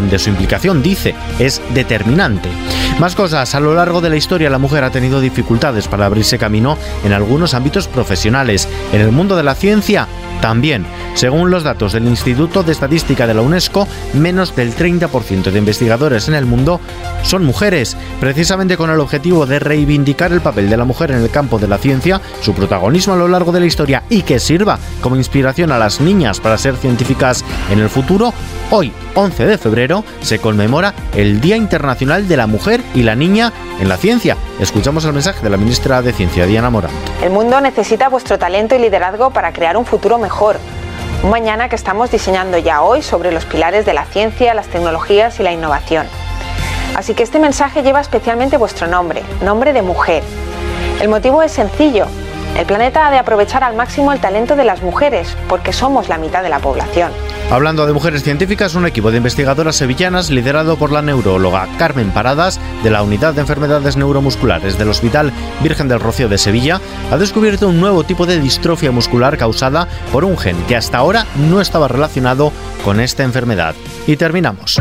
donde su implicación, dice, es determinante. Más cosas, a lo largo de la historia la mujer ha tenido dificultades para abrirse camino en algunos ámbitos profesionales. En el mundo de la ciencia, también, según los datos del Instituto de Estadística de la UNESCO, menos del 30% de investigadores en el mundo son mujeres, precisamente con el objetivo de reivindicar el papel de la mujer en el campo de la ciencia, su protagonismo a lo largo de la historia y que sirva como inspiración a las niñas para ser científicas en el futuro. Hoy, 11 de febrero, se conmemora el Día Internacional de la Mujer y la Niña en la Ciencia. Escuchamos el mensaje de la ministra de Ciencia, Diana Morán. El mundo necesita vuestro talento y liderazgo para crear un futuro mejor. Un mañana que estamos diseñando ya hoy sobre los pilares de la ciencia, las tecnologías y la innovación. Así que este mensaje lleva especialmente vuestro nombre, nombre de mujer. El motivo es sencillo. El planeta ha de aprovechar al máximo el talento de las mujeres, porque somos la mitad de la población. Hablando de mujeres científicas, un equipo de investigadoras sevillanas liderado por la neuróloga Carmen Paradas de la Unidad de Enfermedades Neuromusculares del Hospital Virgen del Rocío de Sevilla ha descubierto un nuevo tipo de distrofia muscular causada por un gen que hasta ahora no estaba relacionado con esta enfermedad. Y terminamos.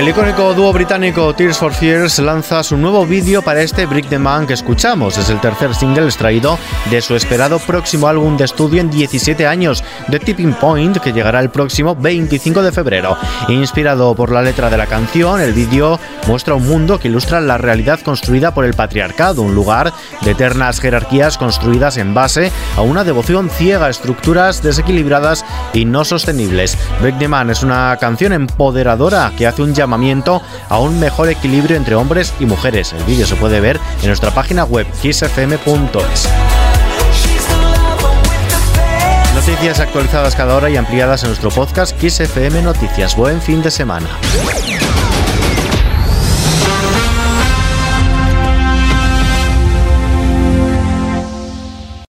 El icónico dúo británico Tears for Fears lanza su nuevo vídeo para este Brick the Man que escuchamos. Es el tercer single extraído de su esperado próximo álbum de estudio en 17 años, The Tipping Point, que llegará el próximo 25 de febrero. Inspirado por la letra de la canción, el vídeo muestra un mundo que ilustra la realidad construida por el patriarcado, un lugar de eternas jerarquías construidas en base a una devoción ciega estructuras desequilibradas y no sostenibles. Break the Man es una canción empoderadora que hace un llamamiento a un mejor equilibrio entre hombres y mujeres. El vídeo se puede ver en nuestra página web kissfm.es. Noticias actualizadas cada hora y ampliadas en nuestro podcast XFM Noticias. Buen fin de semana.